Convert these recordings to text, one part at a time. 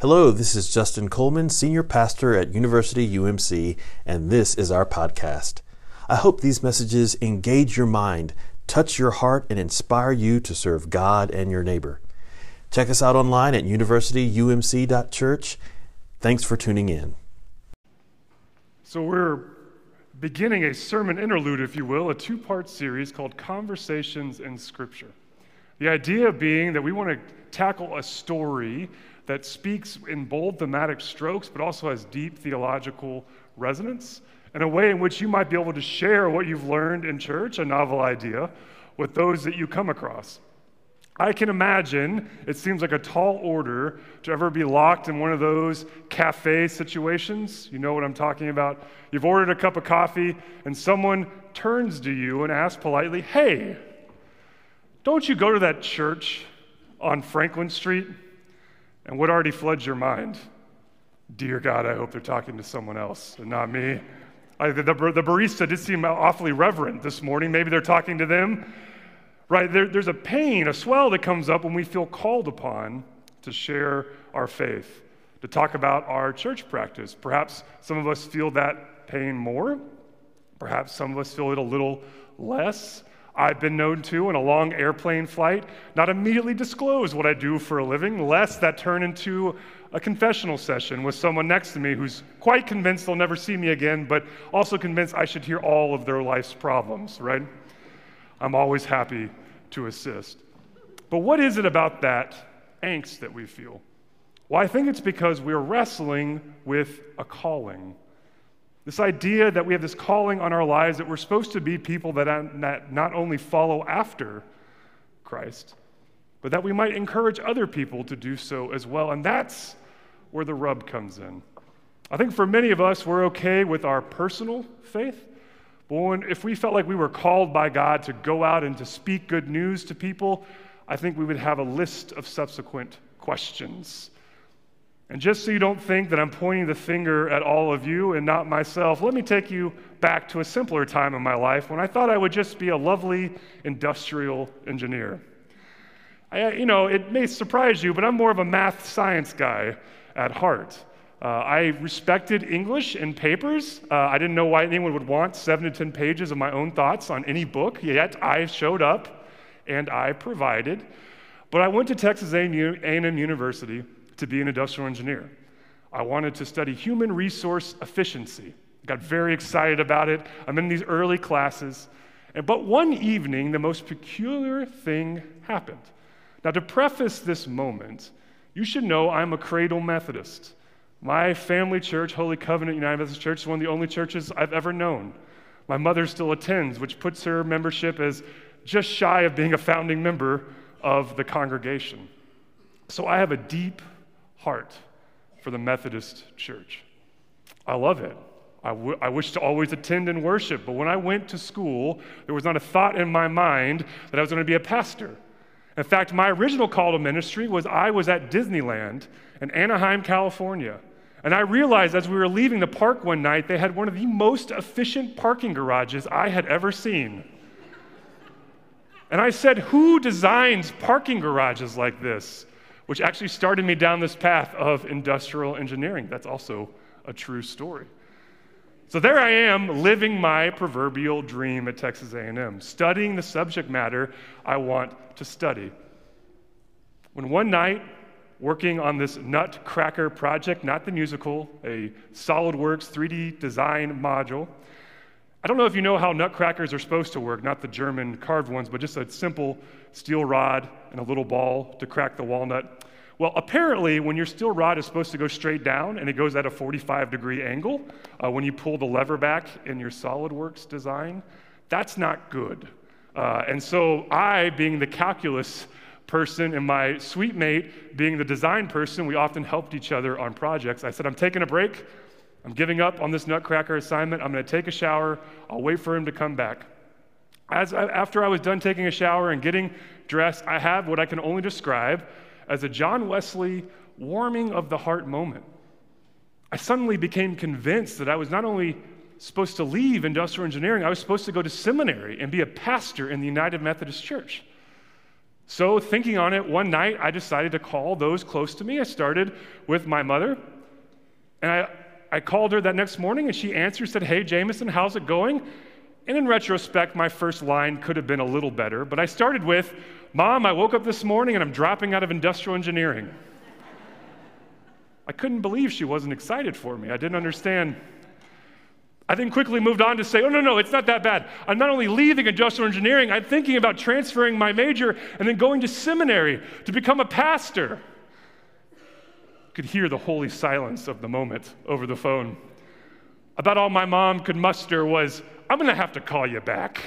Hello, this is Justin Coleman, Senior Pastor at University UMC, and this is our podcast. I hope these messages engage your mind, touch your heart, and inspire you to serve God and your neighbor. Check us out online at universityumc.church. Thanks for tuning in. So, we're beginning a sermon interlude, if you will, a two part series called Conversations in Scripture. The idea being that we want to tackle a story that speaks in bold thematic strokes, but also has deep theological resonance, and a way in which you might be able to share what you've learned in church, a novel idea, with those that you come across. I can imagine it seems like a tall order to ever be locked in one of those cafe situations. You know what I'm talking about? You've ordered a cup of coffee, and someone turns to you and asks politely, Hey, don't you go to that church on Franklin Street? And what already floods your mind? Dear God, I hope they're talking to someone else and not me. I, the, the, barista did seem awfully reverent this morning. Maybe they're talking to them. Right? There, there's a pain, a swell that comes up when we feel called upon to share our faith, to talk about our church practice. Perhaps some of us feel that pain more. Perhaps some of us feel it a little less. I've been known to, in a long airplane flight, not immediately disclose what I do for a living, lest that turn into a confessional session with someone next to me who's quite convinced they'll never see me again, but also convinced I should hear all of their life's problems, right? I'm always happy to assist. But what is it about that angst that we feel? Well, I think it's because we're wrestling with a calling. This idea that we have this calling on our lives that we're supposed to be people that not only follow after Christ, but that we might encourage other people to do so as well. And that's where the rub comes in. I think for many of us, we're okay with our personal faith. But when, if we felt like we were called by God to go out and to speak good news to people, I think we would have a list of subsequent questions. And just so you don't think that I'm pointing the finger at all of you and not myself, let me take you back to a simpler time in my life when I thought I would just be a lovely industrial engineer. I, you know, it may surprise you, but I'm more of a math science guy at heart. Uh, I respected English and papers. Uh, I didn't know why anyone would want seven to 10 pages of my own thoughts on any book, yet I showed up and I provided. But I went to Texas A&M University to be an industrial engineer. I wanted to study human resource efficiency. Got very excited about it. I'm in these early classes. But one evening, the most peculiar thing happened. Now, to preface this moment, you should know I'm a cradle Methodist. My family church, Holy Covenant United Methodist Church, is one of the only churches I've ever known. My mother still attends, which puts her membership as just shy of being a founding member of the congregation. So I have a deep heart for the Methodist Church. I love it. I, w- I wish to always attend and worship, but when I went to school, there was not a thought in my mind that I was going to be a pastor. In fact, my original call to ministry was I was at Disneyland in Anaheim, California. And I realized as we were leaving the park one night, they had one of the most efficient parking garages I had ever seen. And I said, Who designs parking garages like this? Which actually started me down this path of industrial engineering. That's also a true story. So there I am living my proverbial dream at Texas A&M, studying the subject matter I want to study. When one night, working on this Nutcracker project, not the musical, a SolidWorks 3D design module, I don't know if you know how nutcrackers are supposed to work, not the German carved ones, but just a simple steel rod and a little ball to crack the walnut. Well, apparently, when your steel rod is supposed to go straight down and it goes at a 45 degree angle, uh, when you pull the lever back in your SolidWorks design, that's not good. Uh, and so, I, being the calculus person and my suite mate being the design person, we often helped each other on projects. I said, I'm taking a break. I'm giving up on this nutcracker assignment. I'm going to take a shower. I'll wait for him to come back. As after I was done taking a shower and getting dressed, I have what I can only describe as a John Wesley warming of the heart moment. I suddenly became convinced that I was not only supposed to leave industrial engineering, I was supposed to go to seminary and be a pastor in the United Methodist Church. So, thinking on it, one night I decided to call those close to me. I started with my mother, and I, I called her that next morning, and she answered, said, Hey, Jamison, how's it going? And in retrospect, my first line could have been a little better, but I started with, Mom, I woke up this morning and I'm dropping out of industrial engineering. I couldn't believe she wasn't excited for me. I didn't understand I then quickly moved on to say, oh, no, no, it's not that bad. I'm not only leaving industrial engineering, I'm thinking about transferring my major and then going to seminary to become a pastor. Could hear the holy silence of the moment over the phone. About all my mom could muster was, I'm to have to call you back.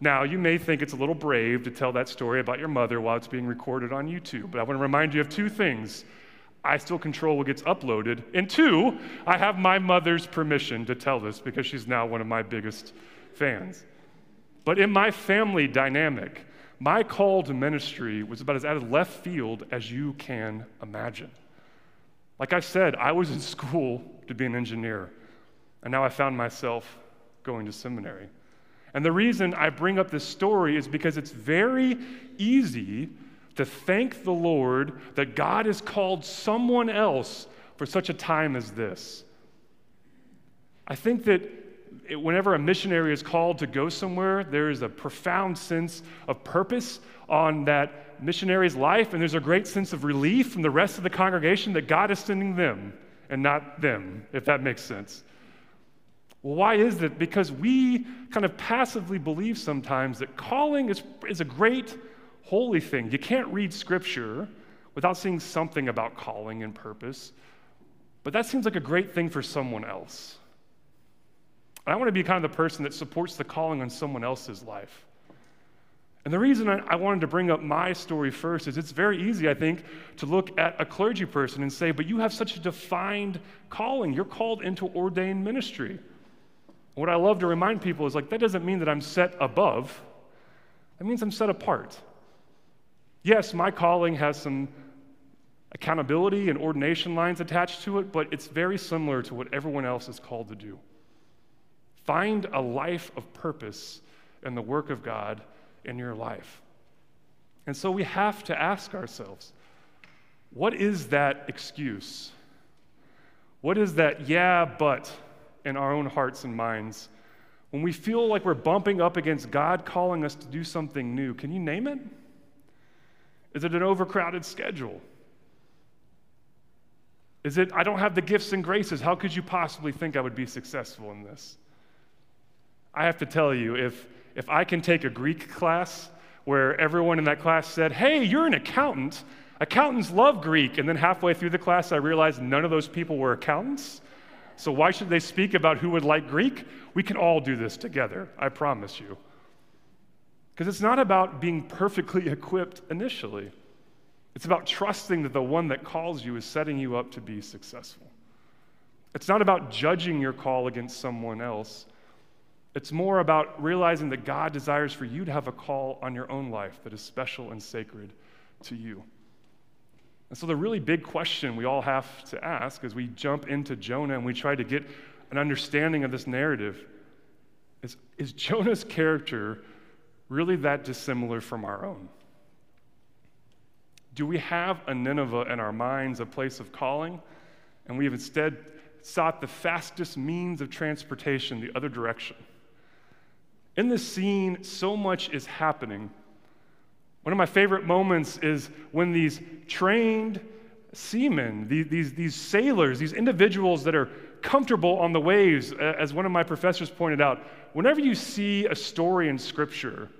Now, you may think it's a little brave to tell that story about your mother while it's being recorded on YouTube, but I want to remind you of two things. I still control what gets uploaded. And two, I have my mother's permission to tell this because she's now one of my biggest fans. But in my family dynamic, my call to ministry was about as out of left field as you can imagine. Like I said, I was in school to be an engineer, and now I found myself going to seminary. And the reason I bring up this story is because it's very easy to thank the Lord that God has called someone else for such a time as this. I think that it, whenever a missionary is called to go somewhere, there is a profound sense of purpose on that missionary's life, and there's a great sense of relief from the rest of the congregation that God is sending them and not them, if that makes sense. Well, why is that? Because we kind of passively believe sometimes that calling is, is a great holy thing. You can't read scripture without seeing something about calling and purpose. But that seems like a great thing for someone else. I want to be kind of the person that supports the calling on someone else's life. And the reason I wanted to bring up my story first is it's very easy, I think, to look at a clergy person and say, but you have such a defined calling. You're called into ordained ministry. What I love to remind people is like, that doesn't mean that I'm set above, that means I'm set apart. Yes, my calling has some accountability and ordination lines attached to it, but it's very similar to what everyone else is called to do. Find a life of purpose in the work of God in your life. And so we have to ask ourselves what is that excuse? What is that yeah, but in our own hearts and minds? When we feel like we're bumping up against God calling us to do something new, can you name it? Is it an overcrowded schedule? Is it, I don't have the gifts and graces. How could you possibly think I would be successful in this? I have to tell you, if, if I can take a Greek class where everyone in that class said, Hey, you're an accountant, accountants love Greek, and then halfway through the class I realized none of those people were accountants. So why should they speak about who would like Greek? We can all do this together, I promise you. Because it's not about being perfectly equipped initially, it's about trusting that the one that calls you is setting you up to be successful. It's not about judging your call against someone else. It's more about realizing that God desires for you to have a call on your own life that is special and sacred to you. And so, the really big question we all have to ask as we jump into Jonah and we try to get an understanding of this narrative is Is Jonah's character really that dissimilar from our own? Do we have a Nineveh in our minds, a place of calling, and we have instead sought the fastest means of transportation the other direction? In this scene, so much is happening. One of my favorite moments is when these trained seamen, these, these, these sailors, these individuals that are comfortable on the waves, as one of my professors pointed out, whenever you see a story in Scripture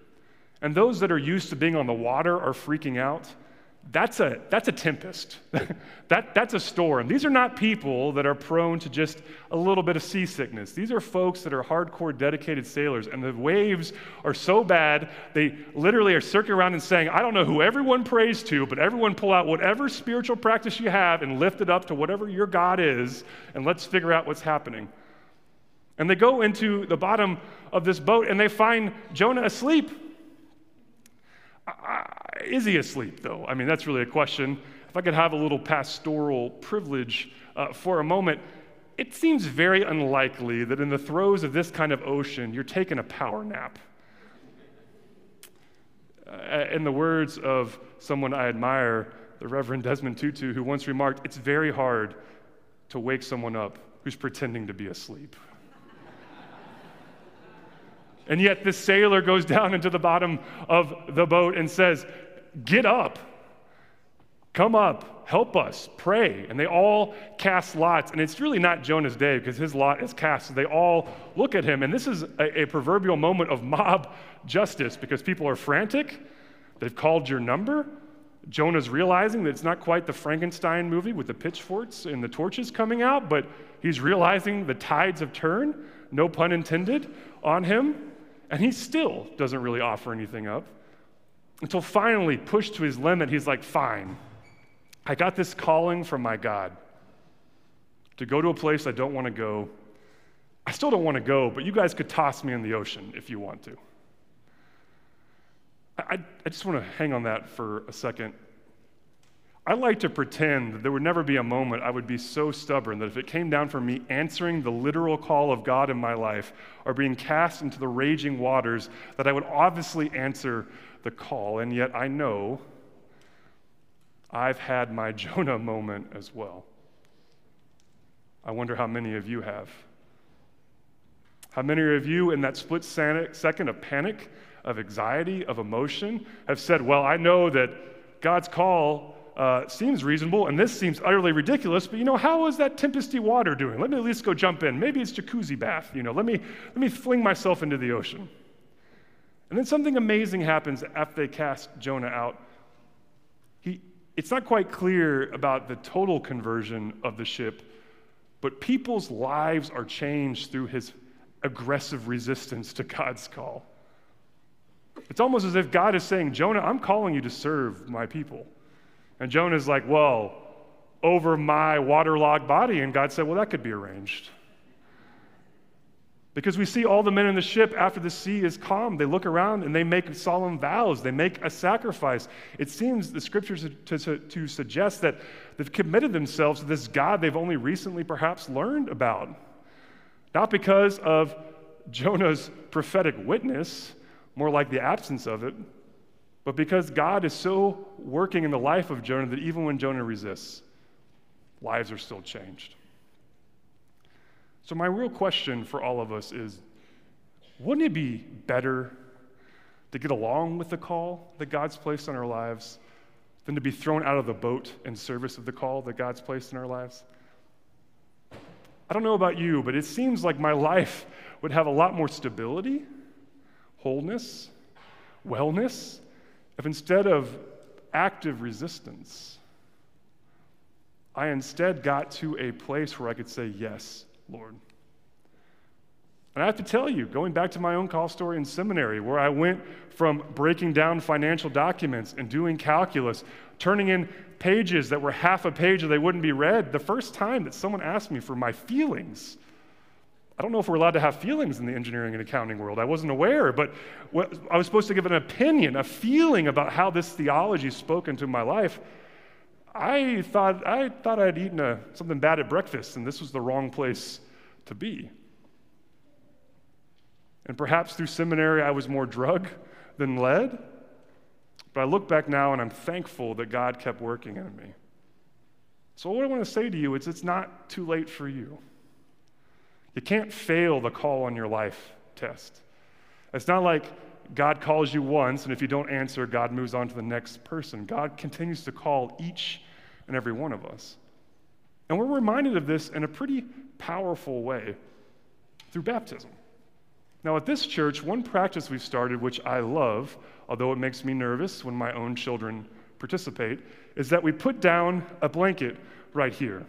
and those that are used to being on the water are freaking out, that's a, that's a tempest. that, that's a storm. These are not people that are prone to just a little bit of seasickness. These are folks that are hardcore, dedicated sailors, and the waves are so bad, they literally are circling around and saying, I don't know who everyone prays to, but everyone pull out whatever spiritual practice you have and lift it up to whatever your God is, and let's figure out what's happening. And they go into the bottom of this boat and they find Jonah asleep. Is he asleep, though? I mean, that's really a question. If I could have a little pastoral privilege uh, for a moment, it seems very unlikely that in the throes of this kind of ocean, you're taking a power nap. Uh, in the words of someone I admire, the Reverend Desmond Tutu, who once remarked, It's very hard to wake someone up who's pretending to be asleep. and yet, this sailor goes down into the bottom of the boat and says, Get up, come up, help us, pray. And they all cast lots. And it's really not Jonah's day because his lot is cast. So they all look at him. And this is a, a proverbial moment of mob justice because people are frantic. They've called your number. Jonah's realizing that it's not quite the Frankenstein movie with the pitchforks and the torches coming out, but he's realizing the tides have turned, no pun intended, on him, and he still doesn't really offer anything up. Until finally, pushed to his limit, he's like, Fine, I got this calling from my God to go to a place I don't want to go. I still don't want to go, but you guys could toss me in the ocean if you want to. I, I just want to hang on that for a second. I like to pretend that there would never be a moment I would be so stubborn that if it came down for me answering the literal call of God in my life or being cast into the raging waters, that I would obviously answer the call. And yet I know I've had my Jonah moment as well. I wonder how many of you have. How many of you, in that split second of panic, of anxiety, of emotion, have said, Well, I know that God's call uh, seems reasonable and this seems utterly ridiculous, but you know, how is that tempesty water doing? Let me at least go jump in. Maybe it's jacuzzi bath, you know, let me, let me fling myself into the ocean. And then something amazing happens after they cast Jonah out. He, it's not quite clear about the total conversion of the ship, but people's lives are changed through his aggressive resistance to God's call. It's almost as if God is saying, Jonah, I'm calling you to serve my people. And Jonah's like, Well, over my waterlogged body. And God said, Well, that could be arranged. Because we see all the men in the ship after the sea is calm, they look around and they make solemn vows, they make a sacrifice. It seems the scriptures to, to, to, suggest that they've committed themselves to this God they've only recently perhaps learned about. Not because of Jonah's prophetic witness, more like the absence of it, but because God is so working in the life of Jonah that even when Jonah resists, lives are still changed. So, my real question for all of us is wouldn't it be better to get along with the call that God's placed on our lives than to be thrown out of the boat in service of the call that God's placed in our lives? I don't know about you, but it seems like my life would have a lot more stability wholeness, wellness, if instead of active resistance, I instead got to a place where I could say, Yes, Lord. And I have to tell you, going back to my own call story in seminary, where I went from breaking down financial documents and doing calculus, turning in pages that were half a page that they wouldn't be read, the first time that someone asked me for my feelings I don't know if we're allowed to have feelings in the engineering and accounting world. I wasn't aware, but what, I was supposed to give an opinion, a feeling about how this theology spoke into my life. I thought, I thought I'd eaten a, something bad at breakfast, and this was the wrong place to be. And perhaps through seminary, I was more drug than led. But I look back now and I'm thankful that God kept working in me. So, what I want to say to you is it's not too late for you. You can't fail the call on your life test. It's not like God calls you once, and if you don't answer, God moves on to the next person. God continues to call each and every one of us. And we're reminded of this in a pretty powerful way through baptism. Now, at this church, one practice we've started, which I love, although it makes me nervous when my own children participate, is that we put down a blanket right here.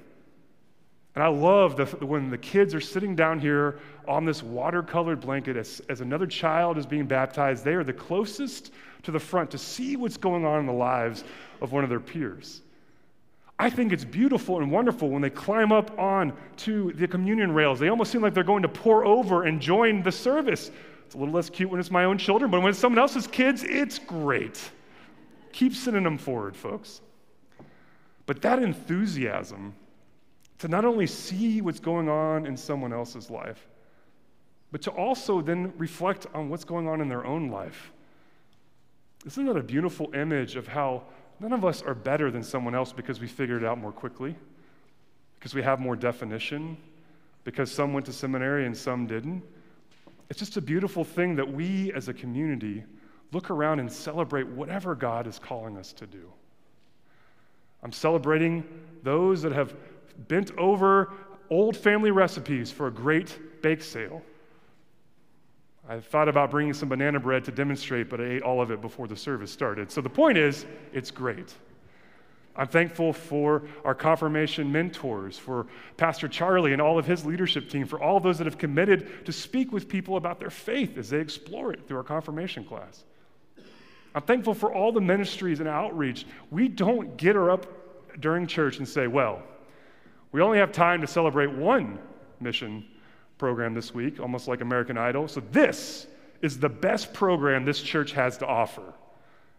And I love the, when the kids are sitting down here on this watercolored blanket as, as another child is being baptized, they are the closest to the front to see what's going on in the lives of one of their peers. I think it's beautiful and wonderful when they climb up on to the communion rails. They almost seem like they're going to pour over and join the service. It's a little less cute when it's my own children, but when it's someone else's kids, it's great. Keep sending them forward, folks. But that enthusiasm to not only see what's going on in someone else's life, but to also then reflect on what's going on in their own life. Isn't that a beautiful image of how none of us are better than someone else because we figured it out more quickly, because we have more definition, because some went to seminary and some didn't? It's just a beautiful thing that we as a community look around and celebrate whatever God is calling us to do. I'm celebrating those that have bent over old family recipes for a great bake sale. I thought about bringing some banana bread to demonstrate, but I ate all of it before the service started. So the point is, it's great. I'm thankful for our confirmation mentors, for Pastor Charlie and all of his leadership team, for all those that have committed to speak with people about their faith as they explore it through our confirmation class. I'm thankful for all the ministries and outreach. We don't get her up during church and say, well, we only have time to celebrate one mission program this week, almost like American Idol. So this is the best program this church has to offer.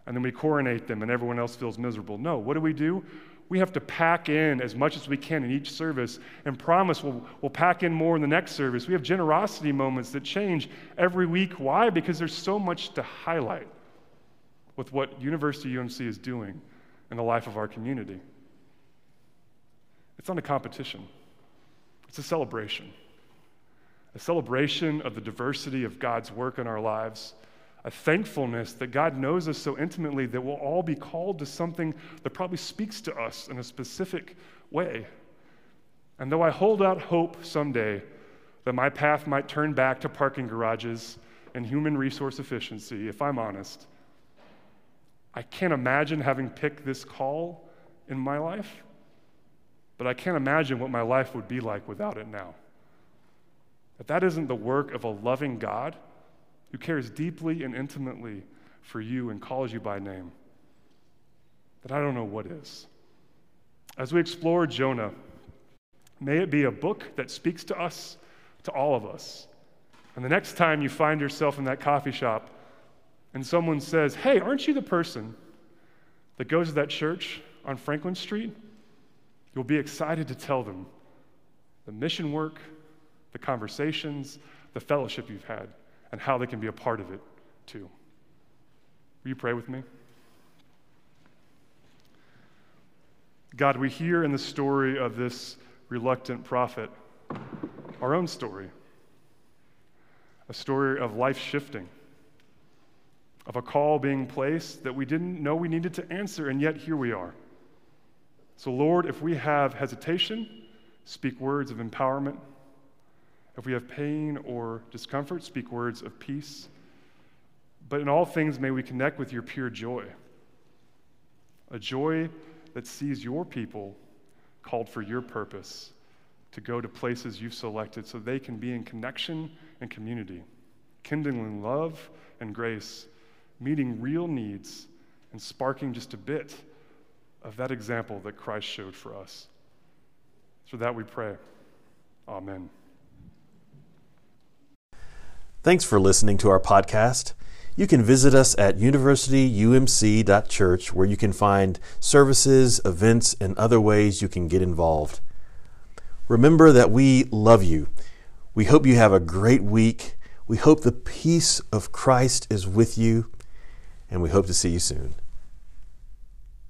And then we coronate them and everyone else feels miserable. No, what do we do? We have to pack in as much as we can in each service and promise we'll, we'll pack in more in the next service. We have generosity moments that change every week. Why? Because there's so much to highlight with what University UMC is doing in the life of our community. It's not a competition, it's a celebration. A celebration of the diversity of God's work in our lives, a thankfulness that God knows us so intimately that we'll all be called to something that probably speaks to us in a specific way. And though I hold out hope someday that my path might turn back to parking garages and human resource efficiency, if I'm honest, I can't imagine having picked this call in my life, but I can't imagine what my life would be like without it now. If that isn't the work of a loving God who cares deeply and intimately for you and calls you by name, then I don't know what is. As we explore Jonah, may it be a book that speaks to us, to all of us. And the next time you find yourself in that coffee shop and someone says, Hey, aren't you the person that goes to that church on Franklin Street? You'll be excited to tell them the mission work, the conversations, the fellowship you've had, and how they can be a part of it too. Will you pray with me? God, we hear in the story of this reluctant prophet our own story, a story of life shifting of a call being placed that we didn't know we needed to answer, and yet here we are. So, Lord, if we have hesitation, speak words of empowerment. If we have pain or discomfort, speak words of peace. But in all things, may we connect with your pure joy a joy that sees your people called for your purpose to go to places you've selected so they can be in connection and community, kindling love and grace meeting real needs and sparking just a bit of that example that Christ showed for us. For that we pray. Amen. Thanks for listening to our podcast. You can visit us at universityumc.church where you can find services, events, and other ways you can get involved. Remember that we love you. We hope you have a great week. We hope the peace of Christ is with you and we hope to see you soon.